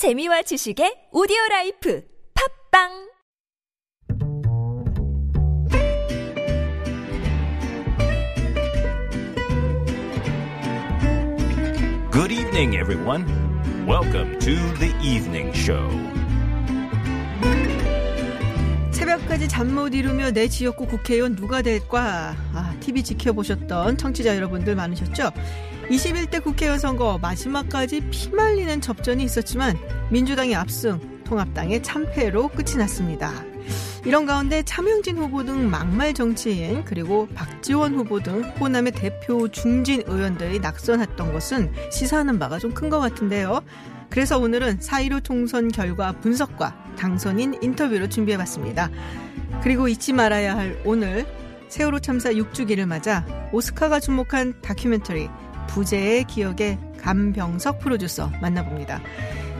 재미와 지식의 오디오 life 팟빵 Good evening, everyone. Welcome to the evening show. 새벽까지 잠 못 이루며 내 지역구 국회의원 누가 될까? 아, TV 지켜보셨던 청취자 여러분들 많으셨죠? 21대 국회의원 선거 마지막까지 피말리는 접전이 있었지만 민주당의 압승, 통합당의 참패로 끝이 났습니다. 이런 가운데 차명진 후보 등 막말 정치인 그리고 박지원 후보 등 호남의 대표 중진 의원들이 낙선했던 것은 시사하는 바가 좀 큰 것 같은데요. 그래서 오늘은 4.15 총선 결과 분석과 당선인 인터뷰를 준비해봤습니다. 그리고 잊지 말아야 할 오늘 세월호 참사 6주기를 맞아 오스카가 주목한 다큐멘터리 부재의 기억의 감병석 프로듀서 만나봅니다.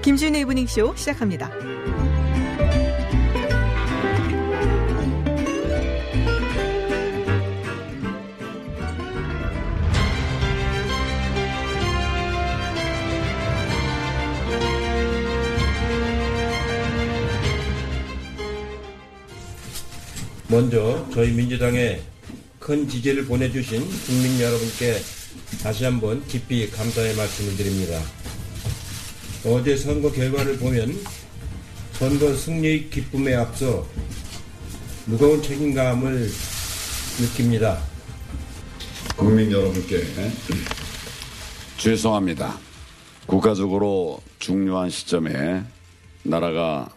김지윤의 이브닝쇼 시작합니다. 먼저 저희 민주당에 큰 지지를 보내주신 국민 여러분께 다시 한번 깊이 감사의 말씀을 드립니다. 어제 선거 결과를 보면 선거 승리의 기쁨에 앞서 무거운 책임감을 느낍니다. 국민 여러분께 죄송합니다. 국가적으로 중요한 시점에 나라가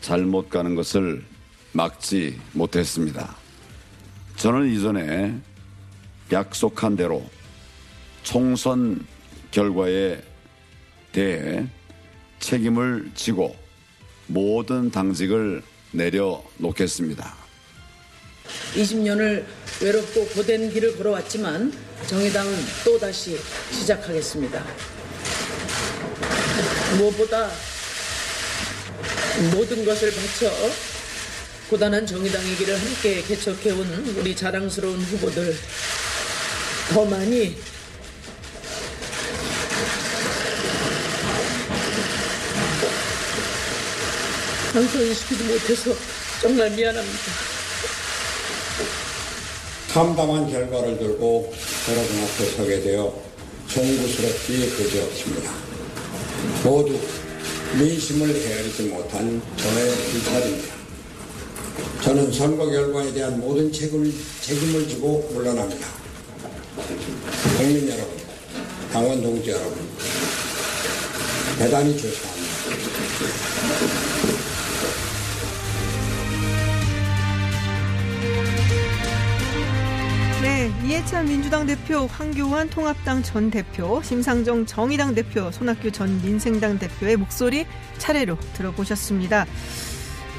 잘못 가는 것을 막지 못했습니다. 저는 이전에 약속한 대로 총선 결과에 대해 책임을 지고 모든 당직을 내려놓겠습니다. 20년을 외롭고 고된 길을 걸어왔지만 정의당은 또다시 시작하겠습니다. 무엇보다 모든 것을 바쳐 고단한 정의당의 길을 함께 개척해온 우리 자랑스러운 후보들 더 많이 당선시키지 못해서 정말 미안합니다. 참담한 결과를 들고 여러분 앞에 서게 되어 송구스럽기 그지없습니다. 모두 민심을 헤아리지 못한 저의 일탈입니다. 저는 선거 결과에 대한 모든 책임을, 책임을 지고 물러납니다. 국민 여러분, 당원 동지 여러분, 대단히 죄송합니다. 네, 이해찬 민주당 대표, 황교안 통합당 전 대표, 심상정 정의당 대표, 손학규 전 민생당 대표의 목소리 차례로 들어보셨습니다.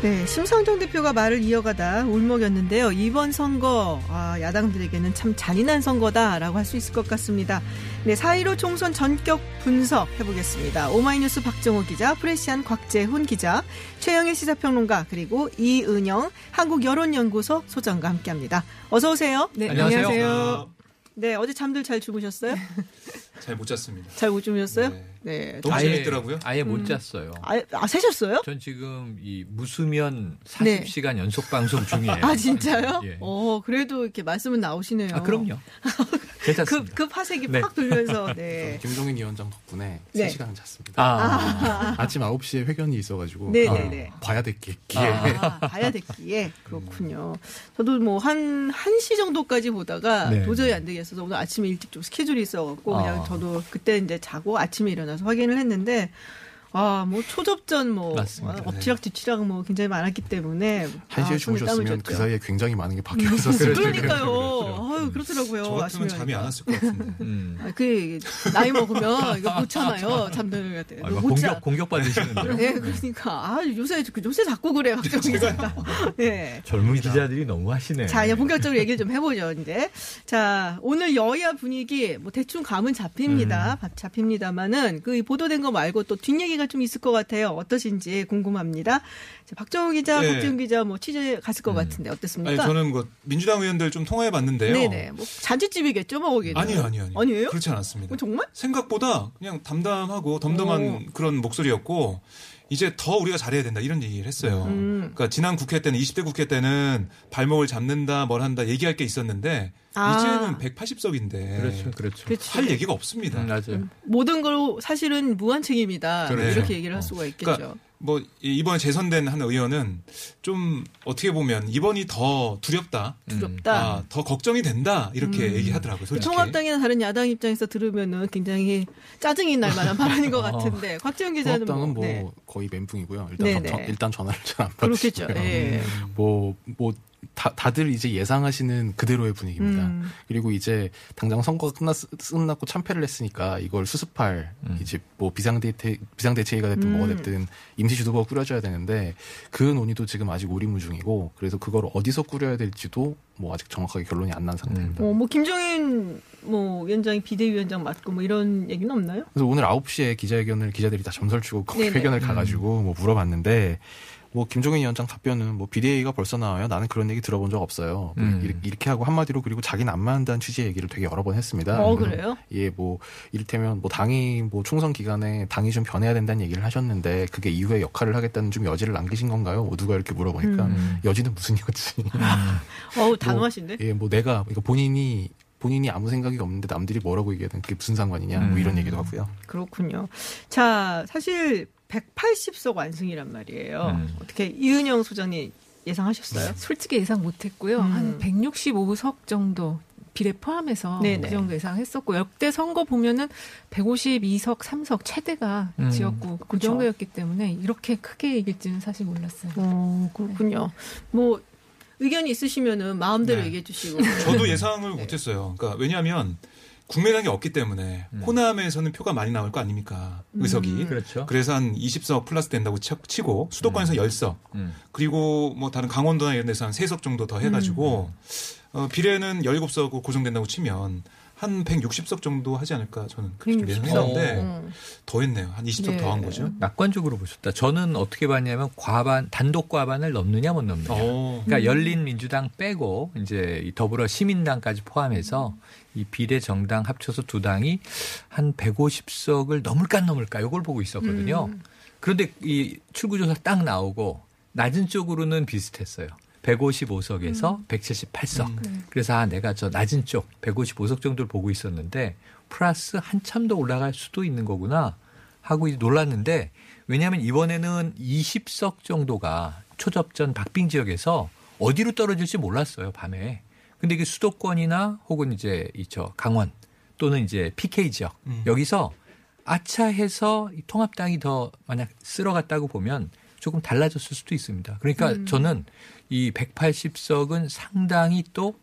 네, 심상정 대표가 말을 이어가다 울먹였는데요. 이번 선거 아, 야당들에게는 참 잔인한 선거다라고 할 수 있을 것 같습니다. 네, 4.15 총선 전격 분석 해보겠습니다. 오마이뉴스 박정호 기자, 프레시안 곽재훈 기자, 최영일 시사평론가 그리고 이은영 한국여론연구소 소장과 함께합니다. 어서 오세요. 네, 안녕하세요. 네, 어제 잠들 잘 주무셨어요? 잘 못 잤습니다. 잘 못 주무셨어요? 네. 네. 너무 아예- 재밌더라고요. 아예 못 잤어요. 아, 아 새셨어요? 전 지금 이 무수면 네. 40시간 연속 방송 중이에요. 아 진짜요? 예. 어 그래도 이렇게 말씀은 나오시네요. 아, 그럼요. 그, 괜찮습니다. 그 파색이 네. 팍 돌면서 네. 김종인 위원장 덕분에 네. 3시간 잤습니다. 아, 아. 침 9시에 회견이 있어가지고 네네네. 아, 봐야 됐기에 아, 봐야 됐기에 그렇군요. 저도 뭐 한 1시 정도까지 보다가 네. 도저히 안 되겠어서 오늘 아침에 일찍 좀 스케줄이 있어갖고 그냥 아. 저도 그때 이제 자고 아침에 일어나서 확인을 했는데 아, 뭐 초접전 뭐 맞습니다. 아, 엎치락 뒤치락 뭐 굉장히 많았기 때문에 한 시에 아, 주무셨으면. 그 사이에 굉장히 많은 게 바뀌어 있었을 텐데. 그러니까요. 아유, 그렇더라고요. 저 같으면 잠이 안. 왔을 것 같은데. 음. 아, 그 나이 먹으면 이거 못 참아요. 잠드는 것 같아요. 아, 자- 공격 공격 받으시는데요. 네, 그러니까 아 요새 요새 자꾸 그래 박정희 기자가. 네. 젊은 기자들이 너무 하시네. 자, 이제 본격적으로 얘기를 좀 해보죠, 이제. 자, 오늘 여야 분위기, 뭐, 대충 감은 잡힙니다. 바- 잡힙니다만은, 그 보도된 거 말고 또 뒷얘기가 좀 있을 것 같아요. 어떠신지 궁금합니다. 자, 박정우 기자, 네. 박지훈 기자 뭐 취재 갔을 것 같은데, 어땠습니까? 아니 저는 뭐 민주당 의원들 좀 통화해 봤는데요. 네네. 뭐 잔치집이겠죠, 뭐 거기. 아니요, 아니요, 아니요. 아니에요? 그렇지 않았습니다. 어, 정말? 생각보다 그냥 담담하고 덤덤한 그런 목소리였고 이제 더 우리가 잘해야 된다 이런 얘기를 했어요. 음. 그러니까 지난 국회 때는 20대 국회 때는 발목을 잡는다 뭘 한다 얘기할 게 있었는데 아. 이제는 180석인데 그렇죠, 그렇죠. 할 얘기가 없습니다. 음, 맞아요. 모든 걸 사실은 무한 책임이다. 그렇죠. 이렇게 얘기를 할 수가 있겠죠. 그러니까 뭐 이- 이번에 재선된 한 의원은 좀 어떻게 보면 이번이 더 두렵다, 두렵다. 아, 더 걱정이 된다 이렇게 음. 얘기하더라고요. 솔직히. 통합당이나 다른 야당 입장에서 들으면은 굉장히 짜증이 날 만한 발언인 것 어. 같은데 곽지영 기자는 통합당은 뭐, 뭐 네. 거의 멘붕이고요. 일단. 전- 일단 전화를 잘안 그렇겠죠. 받으시고요. 예. 뭐뭐 다, 다들 이제 예상하시는 그대로의 분위기입니다. 음. 그리고 이제 당장 선거가 끝났, 끝났고 참패를 했으니까 이걸 수습할 이제 뭐 비상대책 비상대책위가 됐든 음. 뭐가 됐든 임시주도부가 꾸려져야 되는데 그 논의도 지금 아직 오리무중이고 그래서 그걸 어디서 꾸려야 될지도 뭐 아직 정확하게 결론이 안 난 상태입니다. 어, 뭐 김종인 뭐 위원장이 비대위원장 맡고 뭐 이런 얘기는 없나요? 그래서 오늘 9시에 기자회견을 기자들이 다 점설 치고 거기 네네. 회견을 가가지고 뭐 물어봤는데 뭐 김종인 위원장 답변은 뭐 비대위가 벌써 나와요. 나는 그런 얘기 들어본 적 없어요. 뭐 음. 이렇게- 이렇게 하고 한마디로 그리고 자기는 안 맞는다는 취지의 얘기를 되게 여러 번 했습니다. 어, 그래요? 예, 뭐 이를테면 뭐 당이 뭐 총선 기간에 당이 좀 변해야 된다는 얘기를 하셨는데 그게 이후에 역할을 하겠다는 좀 여지를 남기신 건가요? 뭐 누가 이렇게 물어보니까 음. 여지는 무슨 여지? 어우 단호하신데. 예, 뭐 내가 그러니까 본인이 본인이 아무 생각이 없는데 남들이 뭐라고 얘기하든 그게 무슨 상관이냐? 뭐 이런 얘기도 하고요. 그렇군요. 자, 사실 180석 완승이란 말이에요. 음. 어떻게 이은영 소장님 예상하셨어요? 솔직히 예상 못했고요. 음. 한 165석 정도 비례 포함해서 네네. 그 정도 예상했었고 역대 선거 보면은 152석, 3석 최대가 음. 지역구 그 그쵸. 정도였기 때문에 이렇게 크게 이길지는 사실 몰랐어요. 어, 그렇군요. 뭐 의견이 있으시면은 마음대로 네. 얘기해 주시고. 저도 예상을 네. 못했어요. 그러니까 왜냐하면 국민당이 없기 때문에 호남에서는 표가 많이 나올 거 아닙니까 의석이. 그렇죠. 그래서 한 20석 플러스 된다고 치- 치고 수도권에서 10석 음. 그리고 뭐 다른 강원도나 이런 데서 한 3석 정도 더 해가지고 어, 비례는 17석 고정된다고 치면 한 160석 정도 하지 않을까 저는 그렇게 좀 160석. 예상했는데 음. 더 했네요. 한 20석 네. 더한 거죠. 낙관적으로 보셨다. 저는 어떻게 봤냐면 과반 단독 과반을 넘느냐 못 넘느냐. 어. 그러니까 열린 민주당 빼고 이제 이 더불어 시민당까지 포함해서 이 비례 정당 합쳐서 두 당이 한 150석을 넘을까 안 넘을까 이걸 보고 있었거든요. 음. 그런데 이 출구조사 딱 나오고 낮은 쪽으로는 비슷했어요. 155석에서 178석. 음. 그래서 아 내가 저 낮은 쪽 155석 정도를 보고 있었는데 플러스 한참 더 올라갈 수도 있는 거구나 하고 이제 놀랐는데 왜냐하면 이번에는 20석 정도가 초접전 박빙 지역에서 어디로 떨어질지 몰랐어요 밤에. 근데 이게 수도권이나 혹은 이제 이저 강원 또는 이제 PK 지역 음. 여기서 아차해서 이 통합당이 더 만약 쓸어갔다고 보면 조금 달라졌을 수도 있습니다. 그러니까 음. 저는 이 180석은 상당히 또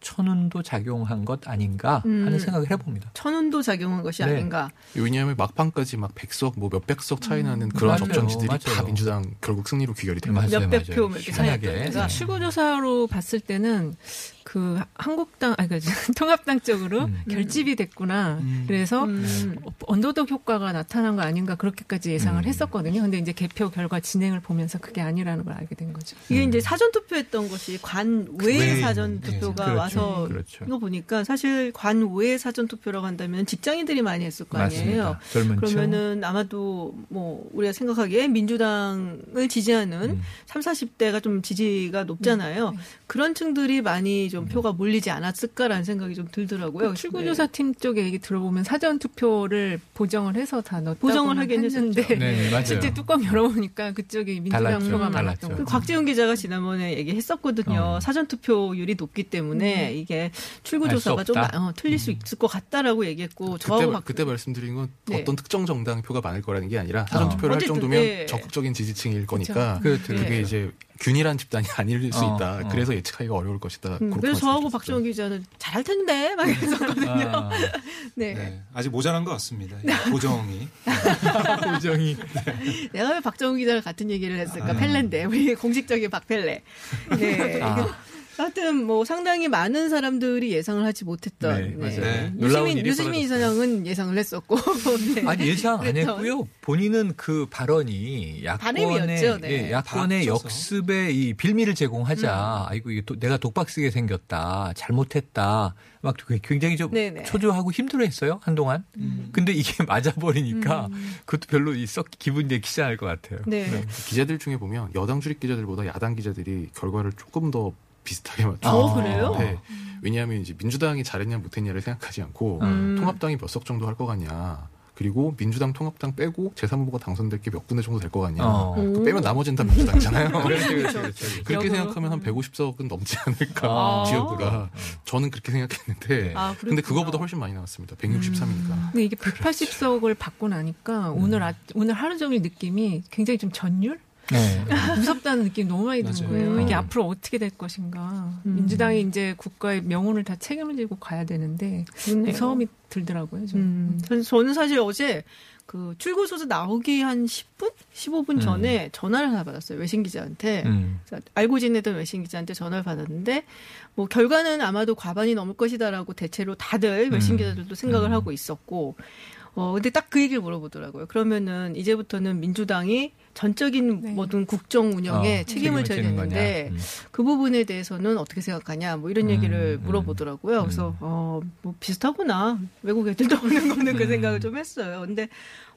천운도 작용한 것 아닌가 하는 음. 생각을 해봅니다. 천운도 작용한 것이 네. 아닌가. 왜냐하면 막판까지 막 100석, 뭐 몇백 석 차이 나는 그런 맞아요. 접전지들이 다 맞아요. 민주당 결국 승리로 귀결이 거죠. 몇백. 표 이렇게. 차이가 그래서 네. 출구조사로 봤을 때는 그 한국당 아니 그 통합당 쪽으로 음. 결집이 됐구나. 음. 그래서 음. 언더독 효과가 나타난 거 아닌가 그렇게까지 예상을 음. 했었거든요. 근데 이제 개표 결과 진행을 보면서 그게 아니라는 걸 알게 된 거죠. 이게 이제 사전 투표했던 것이 관외 외, 사전 네. 투표가 그렇죠. 와서 그렇죠. 이거 보니까 사실 관 외 사전 투표라고 한다면 직장인들이 많이 했을 거 아니에요. 맞습니다. 젊은 층. 그러면은 아마도 뭐 우리가 생각하기에 민주당을 지지하는 음. 3, 40대가 좀 지지가 높잖아요. 네. 그런 층들이 많이 음. 좀 표가 몰리지 않았을까라는 생각이 좀 들더라고요. 그 출구조사 팀 쪽에 얘기 들어보면 사전 투표를 보정을 해서 다 넣었다고 보정을 하긴 했는데. 네, 네, 맞아요. 실제 뚜껑 열어보니까 그쪽이 민주당. 표가. 많았던 그 거죠. 곽지훈 기자가 지난번에 얘기했었거든요. 어. 사전 투표율이 높기 때문에 이게 출구 조사가 좀. 어, 틀릴 수 있을 것 같다라고 얘기했고 저하고 그때 박- 그때 말씀드린 건 네. 어떤 특정 정당 표가 많을 거라는 게 아니라 사전 어. 투표를 할 어쨌든, 정도면 예. 적극적인 지지층일 거니까 그렇죠. 그게 예. 이제 균일한 집단이 아닐 수 어, 있다. 어. 그래서 예측하기가 어려울 것이다. 음, 그래서 저하고. 박정원 기자는 잘할 텐데 막 이랬었거든요. 아, 네. 네, 아직 모자란 것 같습니다. 이 고정이. 표정이 내가 왜 박정원 기자랑 같은 얘기를 했을까? 아. 펠레인데 우리 공식적인 박펠레. 네. 아. 하여튼 뭐 상당히 많은 사람들이 예상을 하지 못했던 네, 맞아요. 네. 놀라운 유시민 유시민 이사장은 예상을 했었고 네. 아니 예상 안 그랬던. 했고요. 본인은 그 발언이 야권의 네. 예, 야권의 다 합쳐서. 역습의 이 빌미를 제공하자. 음. 아이고 이게 도- 내가 독박 쓰게 생겼다. 잘못했다. 막 그- 굉장히 좀 네네. 초조하고 힘들어했어요 한동안. 근데 이게 맞아버리니까 그것도 별로 이썩 기분이 내키지 않을 것 같아요. 네. 기자들 중에 보면 여당 출입 기자들보다 야당 기자들이 결과를 조금 더 비슷하게 맞춰. 어, 그래요? 네. 왜냐하면 이제 민주당이 잘했냐 못했냐를 생각하지 않고 음. 통합당이 몇 석 정도 할거 같냐. 그리고 민주당 통합당 빼고 제3후보가 당선될 게 몇 군데 정도 될거 같냐. 어. 그 빼면 나머지는 다 민주당이잖아요. 그렇죠, 그렇죠, 그렇죠. 그렇게. 생각하면 한 150석은 넘지 않을까 아. 지역구가 저는 그렇게 생각했는데 아, 근데. 그거보다 훨씬 많이 나왔습니다. 163이니까. 근데 이게 180석을 받고 나니까 오늘 아, 오늘 하루 종일 느낌이 굉장히 좀 전율? 네. 무섭다는 느낌이 너무 많이 드는. 거예요. 이게 음. 앞으로 어떻게 될 것인가. 음. 민주당이 이제 국가의 명운을 다 책임을 지고 가야 되는데 그렇네요. 무서움이 들더라고요. 좀. 음, 저는- 저는 사실 어제 그 출구소서 나오기 한 10분, 15분 전에 전화를 하나 받았어요 외신 기자한테. 음. 알고 지내던 외신 기자한테 전화를 받았는데 뭐 결과는 아마도 과반이 넘을 것이다라고 대체로 다들 외신 음. 기자들도 생각을 음. 하고 있었고 어 근데 딱 그 얘기를 물어보더라고요. 그러면은 이제부터는 민주당이 전적인 네. 모든 국정 운영에 어, 책임을 져야. 되는데 음. 그 부분에 대해서는 어떻게 생각하냐 뭐 이런 얘기를 음, 음. 물어보더라고요. 그래서 음. 어뭐 비슷하구나 외국 애들도 오는 거는 그 음. 생각을 좀 했어요. 근데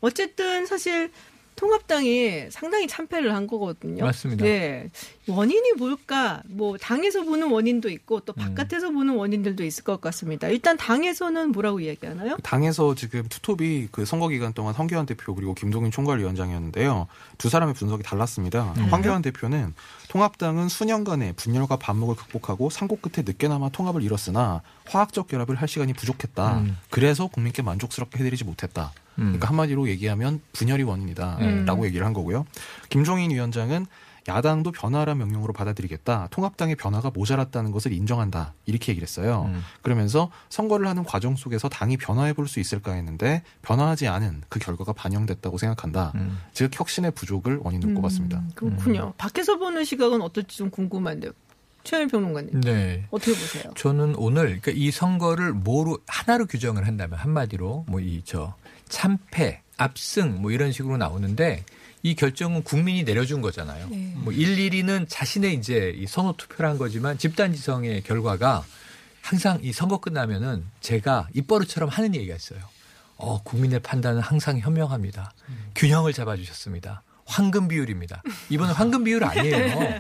어쨌든 사실 통합당이 상당히 참패를 한 거거든요. 맞습니다. 네. 원인이 뭘까? 뭐 당에서 보는 원인도 있고 음. 또 바깥에서 보는 원인들도 있을 것 같습니다. 일단 당에서는 뭐라고 이야기하나요? 당에서 지금 투톱이 그 선거 기간 동안 황교안 대표 그리고 김동인 총괄위원장이었는데요. 두 사람의 분석이 달랐습니다. 황교안 대표는 통합당은 수년간의 분열과 반목을 극복하고 상고 끝에 늦게나마 통합을 이뤘으나 화학적 결합을 할 시간이 부족했다. 음. 그래서 국민께 만족스럽게 해드리지 못했다. 음. 그러니까 한마디로 얘기하면 분열이 원인이다라고 음. 얘기를 한 거고요. 김종인 위원장은 야당도 변화란 명령으로 받아들이겠다. 통합당의 변화가 모자랐다는 것을 인정한다. 이렇게 얘기를 했어요. 음. 그러면서 선거를 하는 과정 속에서 당이 변화해 볼 수 있을까 했는데 변화하지 않은 그 결과가 반영됐다고 생각한다. 음. 즉 혁신의 부족을 원인으로 꼽았습니다. 음, 그렇군요. 밖에서 보는 시각은 어떨지 좀 궁금한데요. 최현 평론가님 네. 어떻게 보세요? 저는 오늘 그러니까 이 선거를 뭐로 하나로 규정을 한다면 한마디로 뭐 이 저 참패, 압승 뭐 이런 식으로 나오는데 이 결정은 국민이 내려준 거잖아요. 네. 뭐 일일이는 자신의 이제 이 선호 투표를 한 거지만 집단 지성의 결과가 항상 이 선거 끝나면은 제가 입버릇처럼 하는 얘기가 있어요. 어, 국민의 판단은 항상 현명합니다. 균형을 잡아주셨습니다. 황금 비율입니다. 이번엔 황금 비율 아니에요.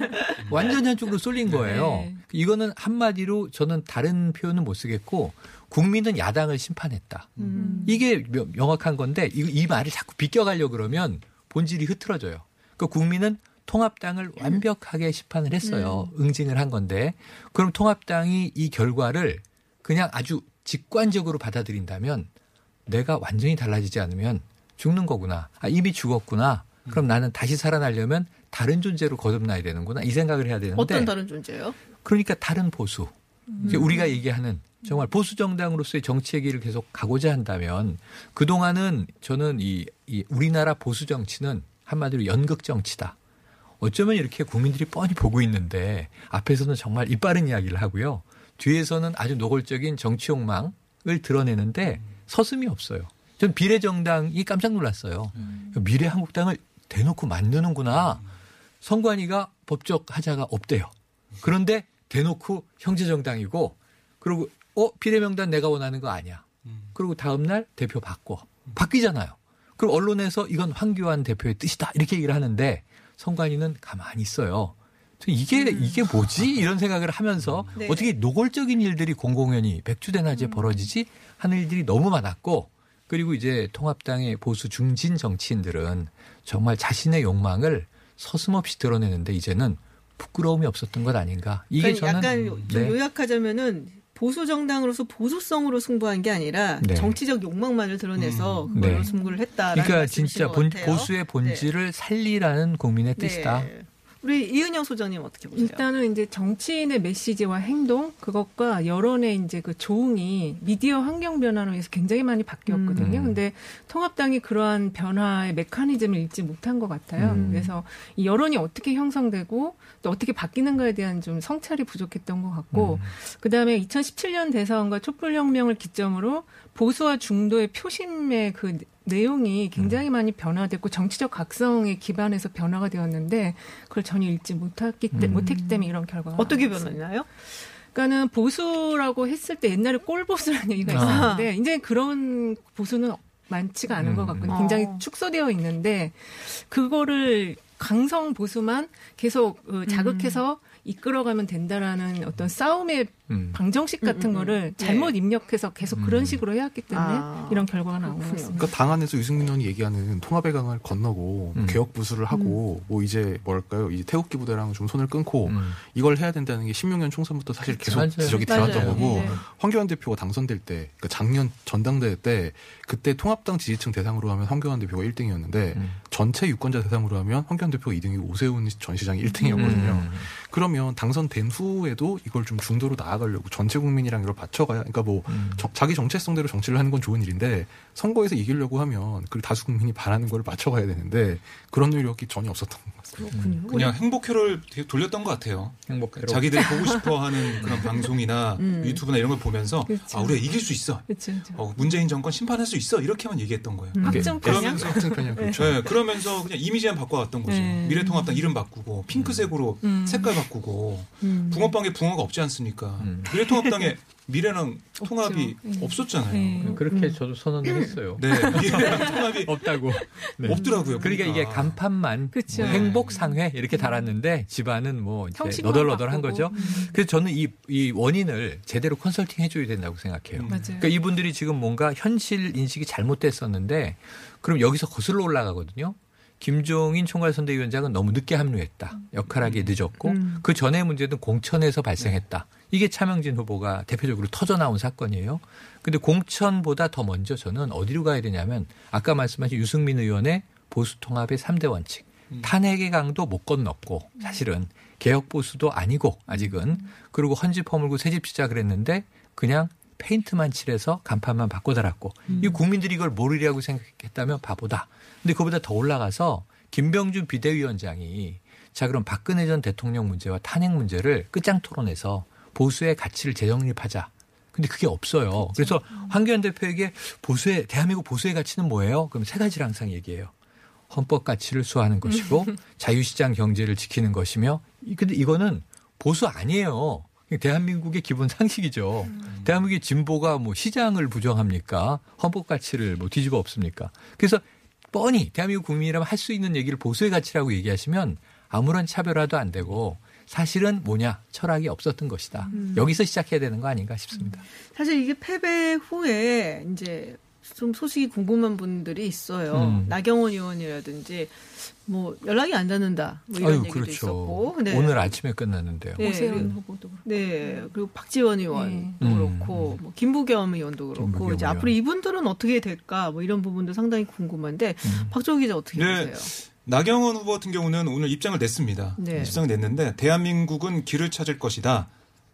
완전 한쪽으로 쏠린 거예요. 네. 이거는 한마디로 저는 다른 표현은 못 쓰겠고 국민은 야당을 심판했다. 음. 이게 명- 명확한 건데 이, 이 말을 자꾸 비껴가려 그러면 본질이 흐트러져요. 그 국민은 통합당을 완벽하게 심판을 했어요. 응징을 한 건데 그럼 통합당이 이 결과를 그냥 아주 직관적으로 받아들인다면 내가 완전히 달라지지 않으면 죽는 거구나. 아, 이미 죽었구나. 그럼 나는 다시 살아나려면 다른 존재로 거듭나야 되는구나. 이 생각을 해야 되는데 어떤 다른 존재요? 그러니까 다른 보수. 이게 우리가 얘기하는 정말 보수 정당으로서의 정치의 길을 계속 가고자 한다면 그 동안은 저는 이, 이 우리나라 보수 정치는 한마디로 연극 정치다. 어쩌면 이렇게 국민들이 뻔히 보고 있는데 앞에서는 정말 이빠른 이야기를 하고요. 뒤에서는 아주 노골적인 정치 욕망을 드러내는데 서슴이 없어요. 전 비례정당이 깜짝 놀랐어요. 미래 한국당을 대놓고 만드는구나. 선관위가 법적 하자가 없대요. 그런데 대놓고 형제정당이고 그리고 어 비례명단 내가 원하는 거 아니야. 그리고 다음 날 대표 바꿔 바뀌잖아요. 그럼 언론에서 이건 황교안 대표의 뜻이다 이렇게 얘기를 하는데 선관위는 가만히 있어요. 저 이게 이게 뭐지 이런 생각을 하면서 네. 어떻게 노골적인 일들이 공공연히 백주대낮에 벌어지지 하는 일들이 너무 많았고 그리고 이제 통합당의 보수 중진 정치인들은 정말 자신의 욕망을 서슴없이 드러내는데 이제는 부끄러움이 없었던 것 아닌가. 이게 그러니까 저는 약간 좀 네. 요약하자면은 보수 정당으로서 보수성으로 승부한 게 아니라 네. 정치적 욕망만을 드러내서 음. 그걸로 네. 승부를 했다라는 그러니까 진짜 것 본. 보수의 본질을 살리라는 국민의 네. 뜻이다. 우리 이은영 소장님 어떻게 보세요? 일단은 이제 정치인의 메시지와 행동 그것과 여론의 이제 그 조응이 미디어 환경 변화로 해서 굉장히 많이 바뀌었거든요. 음. 근데 통합당이 그러한 변화의 메커니즘을 읽지 못한 것 같아요. 음. 그래서 이 여론이 어떻게 형성되고 또 어떻게 바뀌는가에 대한 좀 성찰이 부족했던 것 같고 음. 그다음에 2017년 대선과 촛불 혁명을 기점으로 보수와 중도의 표심의 그 내용이 굉장히 많이 변화됐고 정치적 각성에 기반해서 변화가 되었는데 그걸 전혀 읽지 못했기, 때, 음. 못했기 때문에 이런 결과가 어떻게. 변했나요? 그러니까는 보수라고 했을 때 옛날에 꼴보수라는 얘기가 아. 있었는데 이제 그런 보수는 많지가 않은 것 같거든요. 음. 굉장히 어. 축소되어 있는데 그거를 강성 보수만 계속 어, 자극해서 이끌어가면 된다라는 어떤 싸움의 음. 방정식 같은 음, 음, 거를 음. 잘못 입력해서 계속 음. 그런 식으로 해왔기 때문에 아, 이런 결과가 나온. 같습니다. 그러니까 당 안에서 유승민 의원이 얘기하는 통합의 강을 건너고 음. 개혁 부수를 하고 뭐 이제 뭐랄까요 이제 태극기 부대랑 좀 손을 끊고 음. 이걸 해야 된다는 게 16년 총선부터 사실 계속 맞아요. 지적이. 들어왔던 거고 네. 황교안 대표가 당선될 때 그러니까 작년 전당대회 때 그때 통합당 지지층 대상으로 하면 황교안 대표가 1등이었는데 음. 전체 유권자 대상으로 하면 황교안 대표가 2등이고 오세훈 전 시장이 1등이었거든요. 음. 그러면 당선된 후에도 이걸 좀 중도로 나아가려고 전체 국민이랑 이걸 맞춰가야 그러니까 뭐 음. 정- 자기 정체성대로 정치를 하는 건 좋은 일인데 선거에서 이기려고 하면 그 다수 국민이 바라는 걸 맞춰가야 되는데 그런 노력이 전혀 없었던 것 같습니다. 그렇군요. 그냥 행복회로를 되게 돌렸던 것 같아요. 행복해로. 자기들이 보고 싶어하는 그런 방송이나 음. 유튜브나 이런 걸 보면서 그렇죠. 아 우리가 이길 수 있어. 그렇죠. 그렇죠. 어, 문재인 정권 심판할 수 있어. 이렇게만 얘기했던 거예요. 음. 확정편이야? 그러면서 확정편이야 그렇죠. 네, 그러면서 그냥 이미지만 바꿔왔던 거죠. 네. 미래통합당 이름 바꾸고 핑크색으로 음. 색깔 바꾸고 음. 붕어빵에 붕어가 없지 않습니까? 음. 미래통합당에 미래랑 통합이 네. 없었잖아요. 네. 그렇게 음. 저도 선언을 했어요. 네, 미래랑 통합이 없다고. 네. 없더라고요. 그러니까 이게 보니까. 간판만. 뭐 행복 상회 이렇게 달았는데 집안은 뭐 너덜너덜한. 거죠. 음. 그래서 저는 이, 이 원인을 제대로 컨설팅 해줘야 된다고 생각해요. 음. 맞아요. 그러니까 이분들이 지금 뭔가 현실 인식이 잘못됐었는데 그럼 여기서 거슬러 올라가거든요. 김종인 총괄선대위원장은 너무 늦게 합류했다. 역할하기 늦었고 음. 그 전에 문제는 공천에서 발생했다. 이게 차명진 후보가 대표적으로 터져 나온 사건이에요. 근데 공천보다 더 먼저 저는 어디로 가야 되냐면 아까 말씀하신 유승민 의원의 보수 통합의 3대 원칙. 탄핵의 강도 못 건넜고 사실은 개혁 보수도 아니고 아직은 그리고 헌집 허물고 새집 시작을 했는데 그냥 페인트만 칠해서 간판만 바꿔 달았고 이 국민들이 이걸 모르리라고 생각했다면 바보다. 근데 그보다 더 올라가서 김병준 비대위원장이 자 그럼 박근혜 전 대통령 문제와 탄핵 문제를 끝장 토론해서 보수의 가치를 재정립하자. 근데 그게 없어요. 그래서 황교안 대표에게 보수의 대한민국 보수의 가치는 뭐예요? 그럼 세 가지를 항상 얘기해요. 헌법 가치를 수호하는 것이고 자유시장 경제를 지키는 것이며 이- 근데 이거는 보수 아니에요. 대한민국의 기본 상식이죠. 대한민국의 진보가 뭐 시장을 부정합니까? 헌법 가치를 뭐 뒤집어 엎습니까? 그래서 뻔히 대한민국 국민이라면 할 수 있는 얘기를 보수의 가치라고 얘기하시면 아무런 차별화도 안 되고 사실은 뭐냐 철학이 없었던 것이다. 여기서 시작해야 되는 거 아닌가 싶습니다. 사실 이게 패배 후에 이제 좀 소식이 궁금한 분들이 있어요. 음. 나경원 의원이라든지 뭐 연락이 안 닿는다 뭐 이런 아유 얘기도 그렇죠. 있었고. 네. 오늘 아침에 끝났는데요. 네. 오세훈 그리고- 후보도 그렇고. 네 그리고 박지원 의원도 음. 그렇고 뭐 김부겸 의원도 그렇고 김부겸 이제 의원. 앞으로 이분들은 어떻게 될까 뭐 이런 부분도 상당히 궁금한데 음. 박정희 기자 어떻게 네. 보세요? 나경원 후보 같은 경우는 오늘 입장을 냈습니다. 네. 입장을 냈는데 대한민국은 길을 찾을 것이다.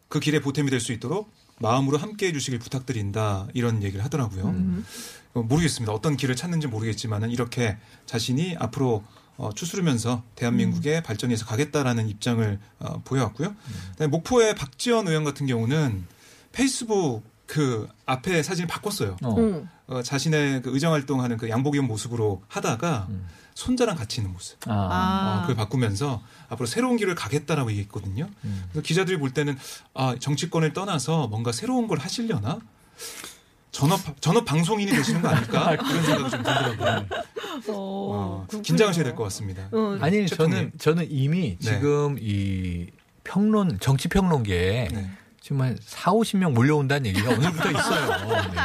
그 길에 보탬이 될 수 있도록 마음으로 함께 해 주시길 부탁드린다. 이런 얘기를 하더라고요. 음. 어, 모르겠습니다. 어떤 길을 찾는지 모르겠지만은 이렇게 자신이 앞으로 어, 추스르면서 대한민국의 발전에 서 가겠다라는 입장을 어, 보여왔고요. 그다음에 목포의 박지원 의원 같은 경우는 페이스북 그 앞에 사진을 바꿨어요. 어. 음. 어, 자신의 그 의정 활동하는 그 양복 입은 모습으로 하다가 음. 손자랑 같이 있는 모습. 아. 아. 어, 그걸 바꾸면서 앞으로 새로운 길을 가겠다라고 얘기했거든요. 음. 그래서 기자들이 볼 때는 아, 정치권을 떠나서 뭔가 새로운 걸 하시려나? 전업 전업 방송인이 되시는 거 아닐까? 그런 생각이 좀 들더라고요. 어, 어. 긴장하셔야 될 것 같습니다. 어, 아니. 저는 저는 이미 네. 지금 이 평론 정치 평론계에 네. 지금 한 4, 50명 몰려온다는 얘기가 오늘부터 있어요. 네.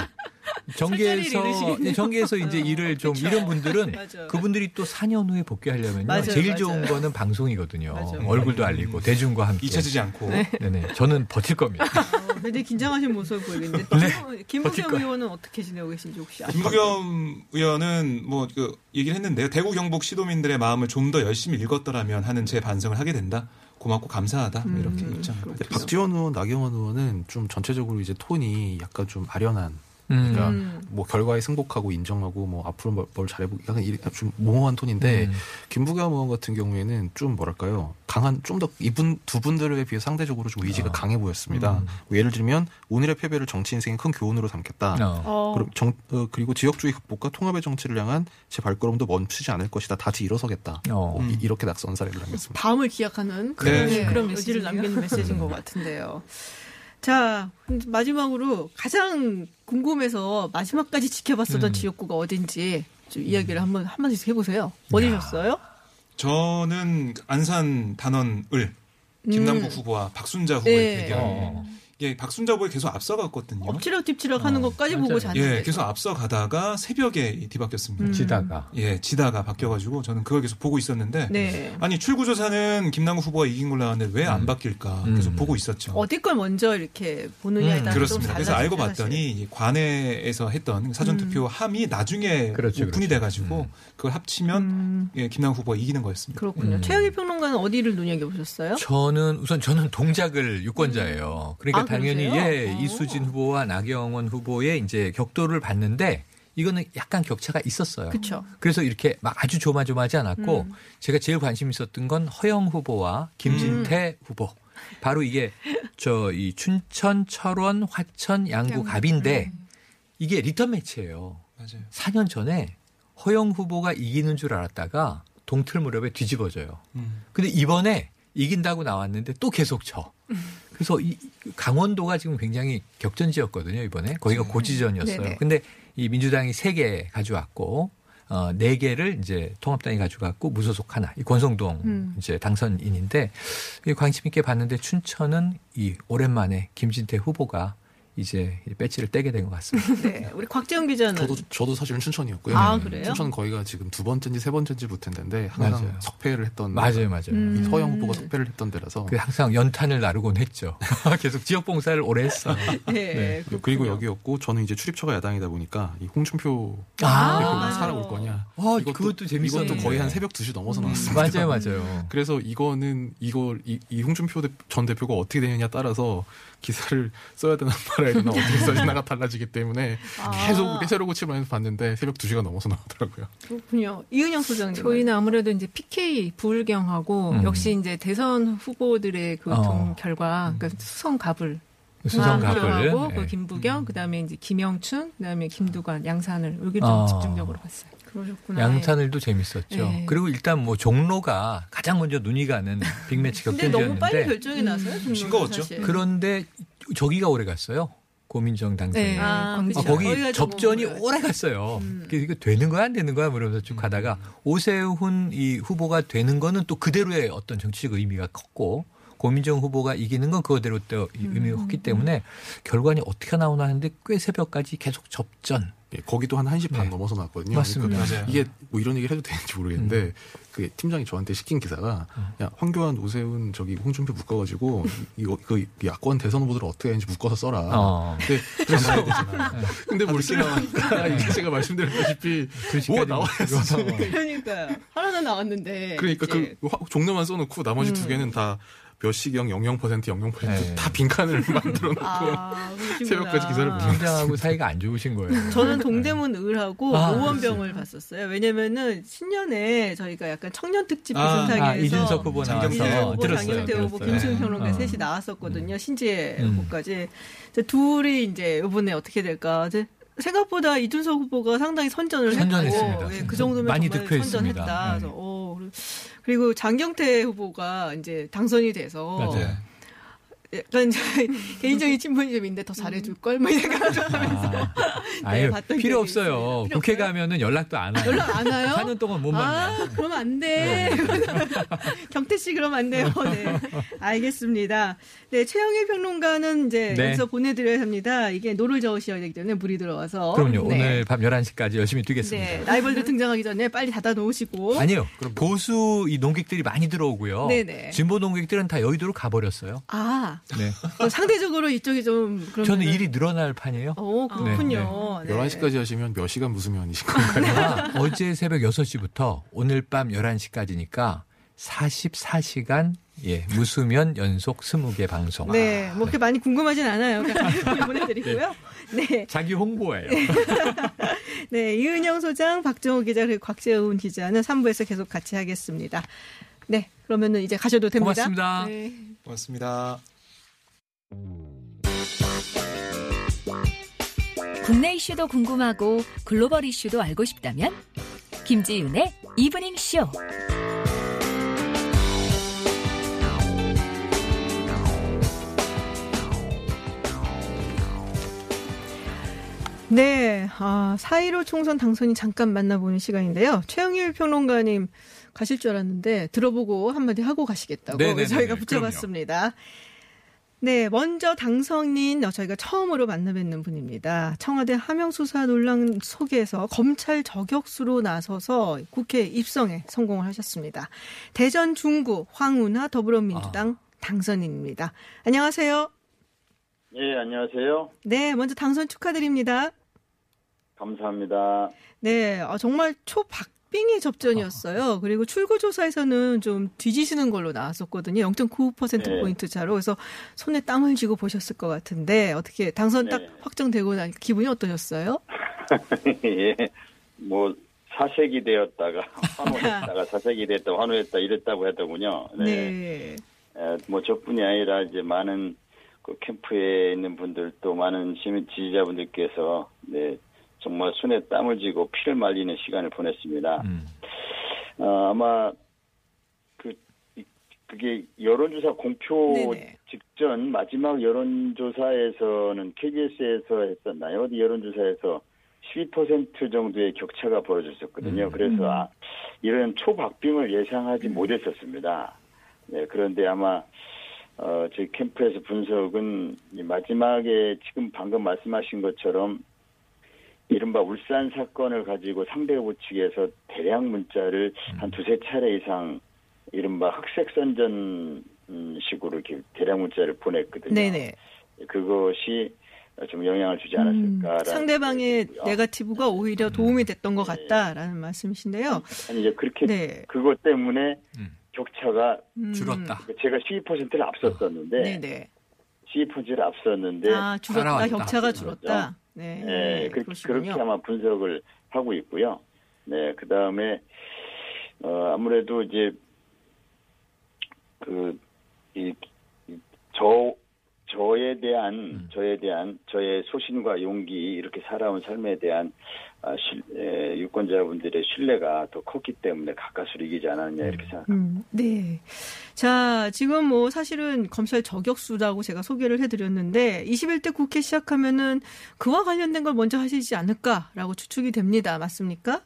정계에서. 네, 정계에서 이제 일을 좀 그쵸. 이런 분들은 맞아요. 그분들이 또 4년 후에 복귀하려면요. 맞아요, 제일 맞아요. 좋은 거는 방송이거든요. 맞아요. 얼굴도 알리고 대중과 함께. 잊혀지지 않고. 네 네. 저는 버틸 겁니다. 굉장히 긴장하신 모습을 보이는데 네. 김부겸 의원은 어떻게 지내고 계신지 혹시 아시나요? 김부겸 의원은 뭐 그 얘기를 했는데요. 대구 경북 시도민들의 마음을 좀 더 열심히 읽었더라면 하는 제 반성을 하게 된다. 고맙고 감사하다. 뭐 이렇게 입장을 근데 박지원 의원, 나경원 의원은 좀 전체적으로 이제 톤이 약간 좀 아련한. 음. 그러니까 음. 뭐 결과에 승복하고 인정하고 뭐 앞으로 뭘, 뭘 잘해보기 약간 이- 좀 모호한 톤인데 음. 김부겸 의원 같은 경우에는 좀 뭐랄까요 강한 좀 더 이분 두 분들에 비해 상대적으로 좀 의지가 어. 강해 보였습니다. 음. 뭐 예를 들면 오늘의 패배를 정치 인생의 큰 교훈으로 삼겠다. 어. 어, 그럼 정, 어, 그리고 지역주의 극복과 통합의 정치를 향한 제 발걸음도 멈추지 않을 것이다. 다시 일어서겠다. 어. 뭐 이- 이렇게 낙선 사례를 남겼습니다. 다음을 기약하는 그런, 네. 네, 그런 의지를 메시지네요. 남기는 메시지인 것 같은데요. 자, 마지막으로 가장 궁금해서 마지막까지 지켜봤었던 음. 지역구가 어딘지 좀 이야기를 한번 한 번씩 해보세요. 어디셨어요? 저는 안산 단원을 김남국 후보와 박순자 후보의 네. 대결. 어. 이게 박순자 후보에 계속 앞서갔거든요. 엎치락 뒤치락 하는 어, 것까지 맞아요. 보고 잤는데. 예, 계속 앞서가다가 새벽에 뒤바뀌었습니다. 음. 지다가. 예, 지다가 바뀌어가지고 저는 그걸 계속 보고 있었는데 네. 아니 출구조사는 김남국 후보가 이긴 걸로 나왔는데 왜안 음. 바뀔까 음. 계속 보고 있었죠. 어디 걸 먼저 이렇게 보느냐에 음, 따라 그렇습니다. 좀 그래서 알고. 봤더니 이 관내에서 했던 사전투표 함이 나중에 그렇죠, 오픈이 그렇죠. 돼가지고 음. 그걸 합치면 음, 예, 김남국 후보가 이기는 거였습니다. 그렇군요. 음. 최영일 평론가는 어디를 눈여겨보셨어요? 저는 우선 저는 동작을 유권자예요. 그러니까 아, 당연히 그러세요? 예 어. 이수진 후보와 나경원 후보의 이제 격돌을 봤는데 이거는 약간 격차가 있었어요. 그쵸. 그래서 이렇게 막 아주 조마조마하지 않았고 음. 제가 제일 관심 있었던 건 허영 후보와 김진태 음. 후보. 바로 이게 저 이 춘천, 철원, 화천, 양구, 갑인데 음. 이게 리턴 매치예요. 맞아요. 4년 전에 허영 후보가 이기는 줄 알았다가 동틀 무렵에 뒤집어져요. 음. 근데 이번에 이긴다고 나왔는데 또 계속 져. 그래서 이 강원도가 지금 굉장히 격전지였거든요, 이번에. 거기가 고지전이었어요. 네네. 근데 이 민주당이 세 개 가져왔고 어, 네 개를 이제 통합당이 가져갔고 무소속 하나, 이 권성동 음. 이제 당선인인데 이 관심 있게 봤는데 춘천은 이 오랜만에 김진태 후보가 이제 이 배지를 떼게 된 것 같습니다. 네. 우리 곽재훈 기자는 저도 저도 사실은 춘천이었고요. 아, 그래요? 춘천 거기가 지금 두 번째인지 세 번째인지 붙은 데인데 항상 맞아요. 석패를 했던 맞아요, 맞아요. 음. 이 서영 후보가 석패를 했던 데라서 그 항상 연탄을 나르곤 했죠. 계속 지역 봉사를 오래 했어요. 네. 네. 그렇군요. 그리고 여기였고 저는 이제 출입처가 야당이다 보니까 이 홍준표 아. 대표가 살아올 거냐. 아, 이것도, 그것도 재밌었는데. 이것도 거의 한 새벽 2시 넘어서 나왔습니다. 맞아요, 맞아요. 그래서 이거는 이걸 이, 이 홍준표 대- 전 대표가 어떻게 되느냐 따라서 기사를 써야 되나 말아야 되나 어떻게 써지나가 달라지기 때문에 아. 계속 새로 고침을 봤는데 새벽 2시가 넘어서 나오더라고요. 그렇군요. 이은영 소장님. 저희는 아무래도 이제 PK 부울경하고 음. 역시 이제 대선 후보들의 그 어. 동 결과 그러니까 수성 갑을 수성갑을 하고 네. 그 김부경 그다음에 이제 김영춘 그다음에 김두관 양산을 여기 좀 어. 집중적으로 봤어요. 그러셨구나. 양산을도 재밌었죠. 네. 그리고 일단 뭐 종로가 가장 먼저 눈이 가는 빅매치 근데 너무 빨리 격전지였는데 결정이 나서요. 싱거웠죠. 그런데 저기가 오래 갔어요. 고민정 당선인. 네, 아, 그쵸. 거기 접전이 오래 갔어요. 음. 이거 되는 거야 안 되는 거야 그러면서 쭉 가다가 오세훈 이 후보가 되는 거는 또 그대로의 어떤 정치적 의미가 컸고 고민정 후보가 이기는 건 그거대로 또이 의미가 컸기 때문에 결과는 어떻게 나오나 하는데 꽤 새벽까지 계속 접전. 예, 거기도 한 1시 반 네. 넘어서 나왔거든요. 맞습니다. 그러니까 맞아요. 이게 뭐 이런 얘기를 해도 되는지 모르겠는데 그 팀장이 저한테 시킨 기사가 야 황교안, 오세훈 저기 홍준표 묶어가지고 이거 그 야권 대선 후보들을 어떻게 하는지 묶어서 써라. 어. 근데 그래서 근데 뭘 쓰려니까 이게 제가 말씀드렸다시피 뭐 나와야 쓰지. 그러니까요. 하나는 나왔는데. 그러니까 이제 그 화- 종로만 써놓고 나머지 음. 두 개는 다 몇 시경 00% 00% 네. 다 빈칸을 만들어 놓고 아. 새벽까지 기사를. 팀장하고 사이가 안 좋으신 거예요. 저는 동대문 을하고 아, 노원병을 봤었어요. 왜냐면은 신년에 저희가 약간 청년 특집 아, 비슷하게 아, 해서 이준석 후보 나와서 장경태 후보. 장경태 후보. 김수현 평론가 어. 셋이 나왔었거든요. 신지혜 음. 후보까지. 둘이 이제 이번에 어떻게 될까. 이제 생각보다 이준석 후보가 상당히 선전을 선전했습니다. 했고, 예, 그 정도면 많이 정말. 선전했다. 네. 그래서 어, 그리고 장경태 후보가 이제 당선이 돼서 맞아요. 약간 개인적인 친분이 좀 있는데 더 잘해줄 걸, 뭐 이런 생각을 좀 하면서 아, 네, 봤던 필요 없어요. 필요 국회 없어요? 가면은 연락도 안 와요. 연락 안 와요? 4년 동안 못 만나. 아, 그러면 안 돼. 경태 씨 그러면 안 돼요. 네. 알겠습니다. 네, 최영일 평론가는 이제 네. 여기서 보내드려야 합니다. 이게 노를 저으셔야 되기 때문에 물이 들어와서. 그럼요. 네. 오늘 밤 11시까지 열심히 뛰겠습니다. 네, 라이벌들 등장하기 전에 빨리 닫아 놓으시고. 아니요. 보수 이 농객들이 많이 들어오고요. 네네. 진보 농객들은 다 여의도로 가버렸어요. 아, 네. 어, 상대적으로 이쪽이 좀 그러면 저는 일이 늘어날 판이에요. 오 그렇군요. 네. 11시까지 하시면 몇 시간 무수면이신 건가요? 아, 어제 새벽 6시부터 오늘 밤 11시까지니까 44시간 예, 무수면 연속 20개 방송. 네, 뭐 그렇게 많이 궁금하진 않아요. 그냥 보내드리고요. 네. 자기 홍보예요. 네, 이은영 소장, 박정호 기자, 그리고 곽재훈 기자는 3부에서 계속 같이 하겠습니다. 네, 그러면은 이제 가셔도 됩니다. 고맙습니다. 네. 고맙습니다. 국내 이슈도 궁금하고 글로벌 이슈도 알고 싶다면 김지윤의 이브닝 쇼. 네, 아, 4.15 총선 당선이 잠깐 만나보는 시간인데요. 최영일 평론가님 가실 줄 알았는데 들어보고 한마디 하고 가시겠다고 네네네네, 저희가 붙여봤습니다. 네, 먼저 당선인 어, 저희가 처음으로 만나뵙는 분입니다. 청와대 하명 수사 논란 속에서 검찰 저격수로 나서서 국회 입성에 성공을 하셨습니다. 대전 중구 황운하 더불어민주당 당선인입니다. 안녕하세요. 예, 안녕하세요. 네, 먼저 당선 축하드립니다. 감사합니다. 네, 어, 정말 초박 빙의 접전이었어요. 그리고 출구조사에서는 좀 뒤지시는 걸로 나왔었거든요. 0.95%포인트 차로. 그래서 손에 땀을 쥐고 보셨을 것 같은데, 어떻게 당선 딱 네. 확정되고 나니까 기분이 어떠셨어요? 예, 뭐 사색이 되었다가 환호했다가 사색이 됐다 환호했다 이랬다고 하더군요. 네. 네. 에, 뭐 저뿐이 아니라 이제 많은 그 캠프에 있는 분들도 많은 시민 지지자분들께서 네 정말 손에 땀을 쥐고 피를 말리는 시간을 보냈습니다. 음. 어, 아마 그 이- 그게 여론조사 공표 네네. 직전 마지막 여론조사에서는 KBS에서 했었나요? 어디 여론조사에서 12% 정도의 격차가 벌어졌었거든요. 음. 그래서 아, 이런 초박빙을 예상하지 못했었습니다. 네, 그런데 아마 어, 저희 캠프에서 분석은 이 마지막에 지금 방금 말씀하신 것처럼 이른바 울산 사건을 가지고 상대 후보 측에서 대량 문자를 한 두세 차례 이상 이른바 흑색 선전 음, 식으로 이렇게 대량 문자를 보냈거든요. 네네. 그것이 좀 영향을 주지 음, 않았을까라는 상대방의 생각이고요. 네가티브가 오히려 도움이 됐던 것 같다라는 말씀이신데요. 아니 이제 그렇게 네. 그것 때문에 음. 격차가 음, 줄었다. 제가 12%를 앞섰었는데 네네. 12%를 앞섰는데 아, 줄었다. 격차가 줄었다. 네. 네, 그렇게, 그러시군요. 그렇게 아마 분석을 하고 있고요. 네, 그 다음에, 어, 아무래도 이제, 그, 이, 이- 저, 저에 대한, 음. 저에 대한, 저의 소신과 용기, 이렇게 살아온 삶에 대한, 유권자분들의 신뢰가 더 컸기 때문에 가까스로 이기지 않았느냐, 이렇게 생각합니다. 음, 네. 자, 지금 뭐 사실은 검찰 저격수라고 제가 소개를 해드렸는데 21대 국회 시작하면은 그와 관련된 걸 먼저 하시지 않을까라고 추측이 됩니다. 맞습니까?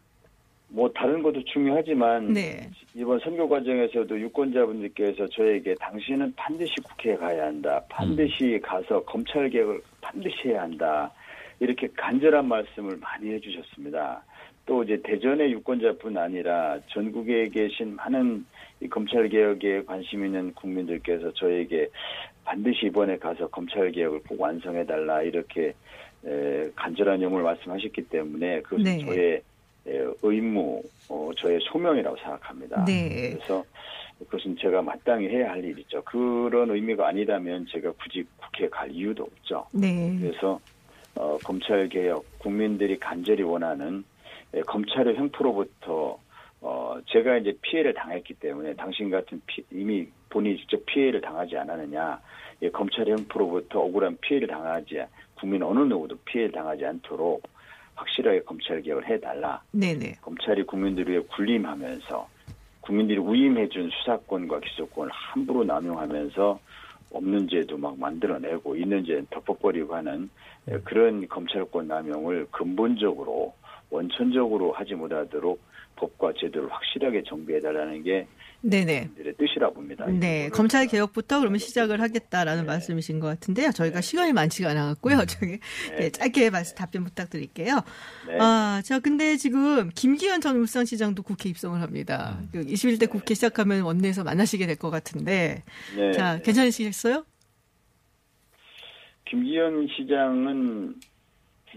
뭐, 다른 것도 중요하지만, 네. 이번 선거 과정에서도 유권자분들께서 저에게 당신은 반드시 국회에 가야 한다. 반드시 가서 검찰 개혁을 반드시 해야 한다. 이렇게 간절한 말씀을 많이 해주셨습니다. 또 이제 대전의 유권자뿐 아니라 전국에 계신 많은 이 검찰 개혁에 관심 있는 국민들께서 저에게 반드시 이번에 가서 검찰 개혁을 꼭 완성해 달라 이렇게 에, 간절한 염을 말씀하셨기 때문에 그것은 네. 저의 에, 의무, 어, 저의 소명이라고 생각합니다. 네. 그래서 그것은 제가 마땅히 해야 할 일이죠. 그런 의미가 아니라면 제가 굳이 국회에 갈 이유도 없죠. 네. 그래서 어, 검찰 개혁 국민들이 간절히 원하는 예, 검찰의 횡포로부터 어, 제가 이제 피해를 당했기 때문에 당신 같은 피, 이미 본인이 직접 피해를 당하지 않았느냐 예, 검찰의 횡포로부터 억울한 피해를 당하지 국민 어느 누구도 피해를 당하지 않도록 확실하게 검찰 개혁을 해달라. 네네. 검찰이 국민들을 위해 군림하면서 국민들이 위임해준 수사권과 기소권을 함부로 남용하면서 없는 죄도 막 만들어내고 있는 죄는 덮어버리고 하는 에, 그런 검찰권 남용을 근본적으로 원천적으로 하지 못하도록 법과 제도를 확실하게 정비해달라는 게 네네. 뜻이라 봅니다. 네, 검찰 개혁부터 그러면 시작을 하겠다라는 네. 말씀이신 것 같은데요. 저희가 시간이 많지가 않아갖고요. 저기 네, 짧게 말씀 답변 부탁드릴게요. 네. 아, 자, 근데 지금 김기현 전 울산시장도 국회 입성을 합니다. 그 21대 국회 시작하면 원내에서 만나시게 될 것 같은데, 네. 자, 괜찮으시겠어요? 김기현 시장은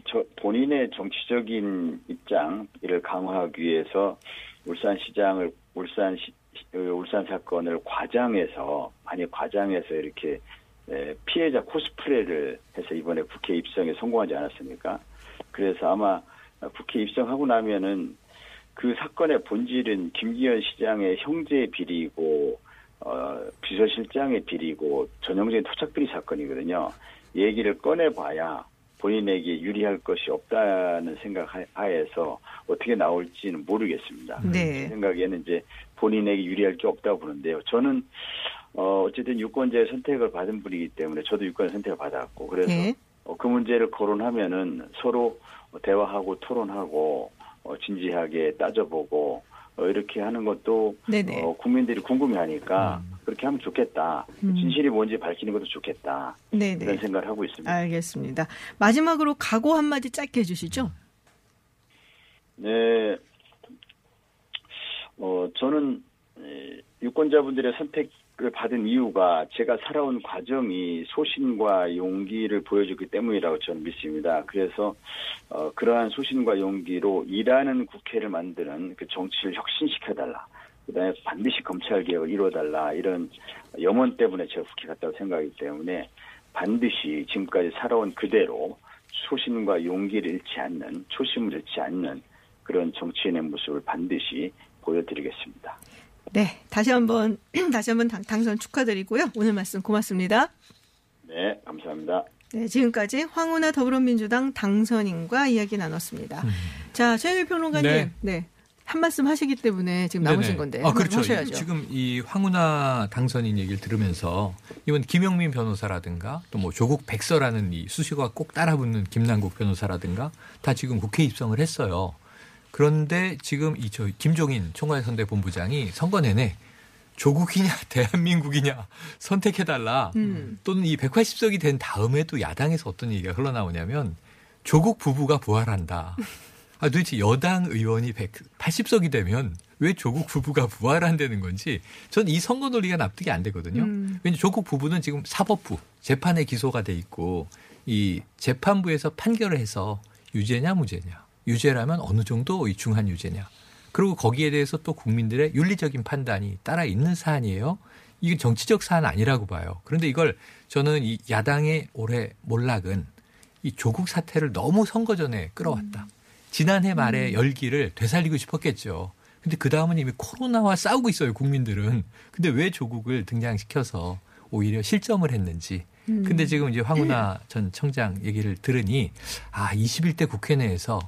저 본인의 정치적인 입장을 강화하기 위해서 울산시장을 울산 시, 어, 울산 사건을 과장해서 많이 과장해서 이렇게 에, 피해자 코스프레를 해서 이번에 국회 입성에 성공하지 않았습니까? 그래서 아마 국회 입성하고 나면은 그 사건의 본질은 김기현 시장의 형제의 비리고 어, 비서실장의 비리고 전형적인 토착 비리 사건이거든요. 얘기를 꺼내봐야 본인에게 유리할 것이 없다는 생각 하에서 어떻게 나올지는 모르겠습니다. 네. 제 생각에는 이제 본인에게 유리할 게 없다고 보는데요. 저는 어, 어쨌든 유권자의 선택을 받은 분이기 때문에 저도 유권자 선택을 받았고 그래서 네. 어, 그 문제를 거론하면은 서로 대화하고 토론하고 어, 진지하게 따져보고 어, 이렇게 하는 것도 네네. 어, 국민들이 궁금해하니까 그렇게 하면 좋겠다. 음. 진실이 뭔지 밝히는 것도 좋겠다. 네네. 이런 생각을 하고 있습니다. 알겠습니다. 마지막으로 각오 한마디 짧게 해주시죠. 네, 어, 저는 에, 유권자분들의 선택을 받은 이유가 제가 살아온 과정이 소신과 용기를 보여주기 때문이라고 저는 믿습니다. 그래서 어, 그러한 소신과 용기로 일하는 국회를 만드는 그 정치를 혁신시켜달라. 그다음에 반드시 검찰 개혁을 이루어달라 이런 염원 때문에 제가 국회 갔다고 생각하기 때문에 반드시 지금까지 살아온 그대로 소신과 용기를 잃지 않는 초심을 잃지 않는 그런 정치인의 모습을 반드시 보여드리겠습니다. 네, 다시 한번 다시 한번 당, 당선 축하드리고요. 오늘 말씀 고맙습니다. 네, 감사합니다. 네, 지금까지 황운하 더불어민주당 당선인과 이야기 나눴습니다. 자, 최일 평론가님, 네. 네. 한 말씀 하시기 때문에 지금 나오신 네네. 건데. 아, 그렇죠. 하셔야죠. 지금 이 황운하 당선인 얘기를 들으면서 이번 김영민 변호사라든가 또 뭐 조국 백서라는 이 수식어가 꼭 따라붙는 김남국 변호사라든가 다 지금 국회 입성을 했어요. 그런데 지금 이 저 김종인 총괄선대 본부장이 선거 내내 조국이냐 대한민국이냐 선택해달라 음. 또는 이 180석이 된 다음에도 야당에서 어떤 얘기가 흘러나오냐면 조국 부부가 부활한다. 아, 도대체 여당 의원이 180석이 되면 왜 조국 부부가 부활한다는 건지 전 이 선거 논리가 납득이 안 되거든요. 음. 왜냐하면 조국 부부는 지금 사법부 재판에 기소가 돼 있고 이 재판부에서 판결을 해서 유죄냐 무죄냐 유죄라면 어느 정도 이 중한 유죄냐 그리고 거기에 대해서 또 국민들의 윤리적인 판단이 따라 있는 사안이에요. 이게 정치적 사안 아니라고 봐요. 그런데 이걸 저는 이 야당의 올해 몰락은 이 조국 사태를 너무 선거 전에 끌어왔다. 지난해 말에 열기를 되살리고 싶었겠죠. 근데 그 다음은 이미 코로나와 싸우고 있어요, 국민들은. 근데 왜 조국을 등장시켜서 오히려 실점을 했는지. 음. 근데 지금 이제 황운하 전 청장 얘기를 들으니 아, 21대 국회 내에서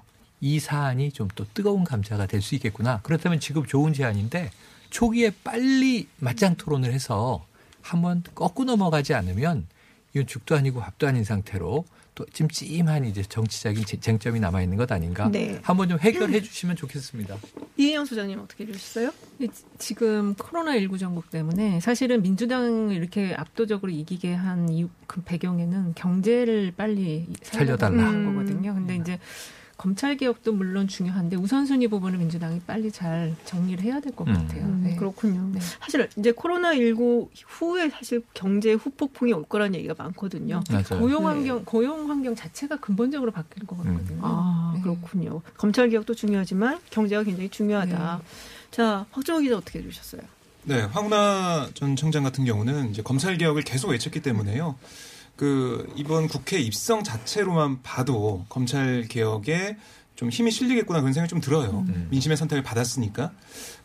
이 사안이 좀 또 뜨거운 감자가 될 수 있겠구나. 그렇다면 지금 좋은 제안인데 초기에 빨리 맞짱 토론을 해서 한번 꺾고 넘어가지 않으면 이건 죽도 아니고 밥도 아닌 상태로 또 찜찜한 이제 정치적인 쟁- 쟁점이 남아 있는 것 아닌가? 네. 한번 좀 해결해 주시면 좋겠습니다. 이혜영 소장님 어떻게 해주셨어요? 이- 지금 코로나 19 전국 때문에 사실은 민주당을 이렇게 압도적으로 이기게 한이그 배경에는 경제를 빨리 살려달라. 음. 거거든요. 근데 이제 검찰 개혁도 물론 중요한데 우선순위 부분을 민주당이 빨리 잘 정리를 해야 될것 음. 같아요. 음, 네. 그렇군요. 네. 사실 이제 코로나 19 후에 사실 경제 후폭풍이 올 거라는 얘기가 많거든요. 맞아요. 고용 환경 고용 환경 자체가 근본적으로 바뀔 것 같거든요. 아, 네. 그렇군요. 검찰 개혁도 중요하지만 경제가 굉장히 중요하다. 자, 박정호 기자 어떻게 해주셨어요? 네, 황운하 전 청장 같은 경우는 이제 검찰 개혁을 계속 외쳤기 때문에요. 그 이번 국회 입성 자체로만 봐도 검찰 개혁에 좀 힘이 실리겠구나 그런 생각이 좀 들어요. 음. 민심의 선택을 받았으니까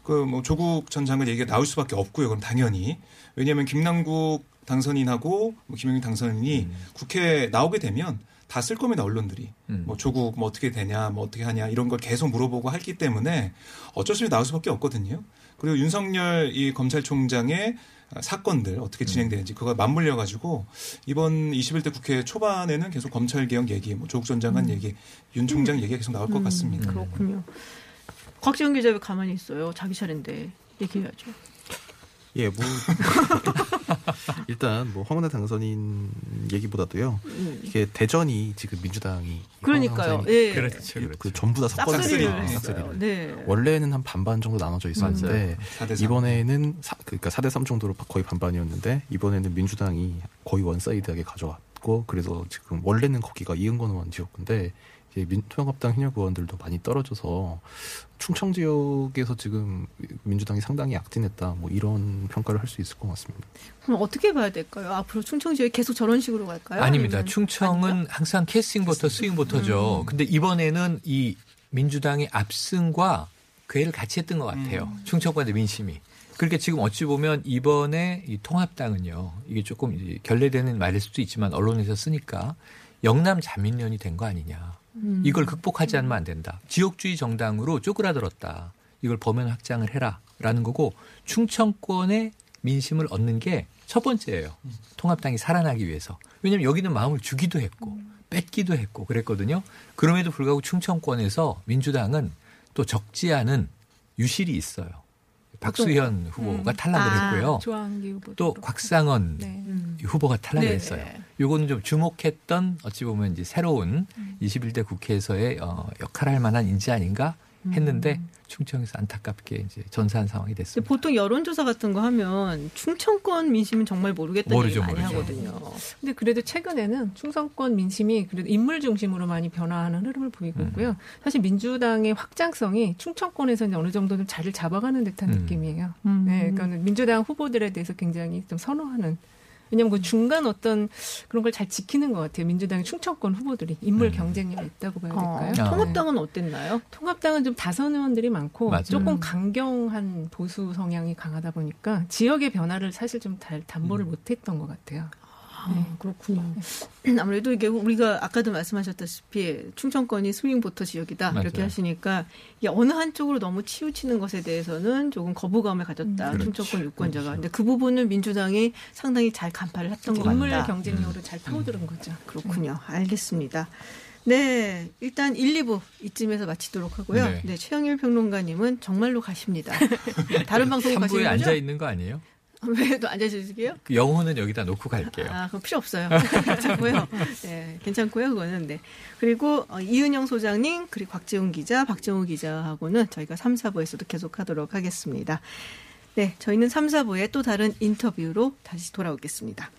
그 뭐 조국 전 장관 얘기가 나올 수밖에 없고요. 그럼 당연히 왜냐하면 김남국 당선인하고 뭐 김영민 당선인이 음. 국회에 나오게 되면 다 쓸 겁니다 언론들이 음. 뭐 조국 뭐 어떻게 되냐 뭐 어떻게 하냐 이런 걸 계속 물어보고 했기 때문에 어쩔 수 없이 나올 수밖에 없거든요. 그리고 윤석열 이 검찰총장의 사건들 어떻게 진행되는지 그거 맞물려 가지고 이번 21대 국회 초반에는 계속 검찰 개혁 얘기, 뭐 조국 전 장관 얘기, 윤 총장 얘기가 계속 나올 것 음, 같습니다. 그렇군요. 곽지원 기자 왜 가만히 있어요? 자기 차례인데 얘기해야죠. 예, 뭐 일단 뭐 황운하 당선인 얘기보다도요. 음. 이게 대전이 지금 민주당이 그러니까요. 예. 그렇죠, 그 그렇죠. 전부 다 싹쓸이를 싹쓸이. 했어요. 네. 원래는 한 반반 정도 나눠져 있었는데 4대 3. 이번에는 사, 그러니까 4대 3 정도로 거의 반반이었는데 이번에는 민주당이 거의 one-side하게 가져왔 있고 그래서 지금 원래는 거기가 이은권 의원 지역구인데 이제 미래통합당 현역 의원들도 많이 떨어져서 충청 지역에서 지금 민주당이 상당히 약진했다 뭐 이런 평가를 할 수 있을 것 같습니다. 그럼 어떻게 봐야 될까요? 앞으로 충청 지역이 계속 저런 식으로 갈까요? 아닙니다. 충청은 아닌가? 항상 캐스팅보트 swing vote죠. 음. 근데 이번에는 이 민주당의 압승과 궤를 같이 했던 것 같아요. 충청권 내 민심이. 그러니까 지금 어찌 보면 이번에 이 통합당은요. 이게 조금 이제 결례되는 말일 수도 있지만 언론에서 쓰니까 영남 자민련이 된 거 아니냐. 음. 이걸 극복하지 않으면 안 된다. 지역주의 정당으로 쪼그라들었다. 이걸 범연 확장을 해라라는 거고 충청권의 민심을 얻는 게 첫 번째예요. 통합당이 살아나기 위해서. 왜냐하면 여기는 마음을 주기도 했고 뺏기도 했고 그랬거든요. 그럼에도 불구하고 충청권에서 민주당은 또 적지 않은 유실이 있어요. 박수현 후보가 탈락을 아, 했고요. 조항기 후보 또 곽상원 네. 후보가 탈락을 네, 했어요. 네. 요거는 좀 주목했던 어찌 보면 이제 새로운 음. 21대 국회에서의 어, 역할할 만한 인지 아닌가 했는데 충청에서 안타깝게 이제 전사한 상황이 됐습니다. 보통 여론조사 같은 거 하면 충청권 민심은 정말 모르겠다는 모르죠, 얘기 많이 모르죠. 하거든요. 근데 그래도 최근에는 충성권 민심이 그래도 인물 중심으로 많이 변화하는 흐름을 보이고 음. 있고요. 사실 민주당의 확장성이 충청권에서 이제 어느 정도 좀 자리를 잡아가는 듯한 음. 느낌이에요. 음. 네, 그러니까 민주당 후보들에 대해서 굉장히 좀 선호하는. 왜냐하면 그 중간 어떤 그런 걸 잘 지키는 것 같아요. 민주당의 충청권 후보들이 인물 음. 경쟁력이 있다고 봐야 어, 될까요? 아. 통합당은 어땠나요? 통합당은 좀 다선 의원들이 많고 맞아요. 조금 음. 강경한 보수 성향이 강하다 보니까 지역의 변화를 사실 좀 잘 담보를 음. 못했던 것 같아요. 네, 그렇군요. 아무래도 이게 우리가 아까도 말씀하셨다시피 충청권이 스윙보터 지역이다 이렇게 맞아요. 하시니까 이게 어느 한쪽으로 너무 치우치는 것에 대해서는 조금 거부감을 가졌다 음. 충청권 그렇죠. 유권자가. 근데 그 부분은 민주당이 상당히 잘 간파를 했던 것 인물 같다. 경쟁력으로 잘 파고드는 거죠. 그렇군요. 알겠습니다. 네, 일단 1, 2부 이쯤에서 마치도록 하고요. 네. 네, 최영일 평론가님은 정말로 가십니다. 다른 방송 3부에 가시는 앉아 거죠? 있는 거 아니에요? 왜또 앉아주시게요? 그 영혼은 여기다 놓고 갈게요. 아, 그럼 필요 없어요. 괜찮고요. 네, 괜찮고요. 그거는 네. 그리고 어, 이은영 소장님, 그리고 곽지훈 기자, 박정우 기자하고는 저희가 3, 4부에서도 계속 하도록 하겠습니다. 네, 저희는 3, 4부에 또 다른 인터뷰로 다시 돌아오겠습니다.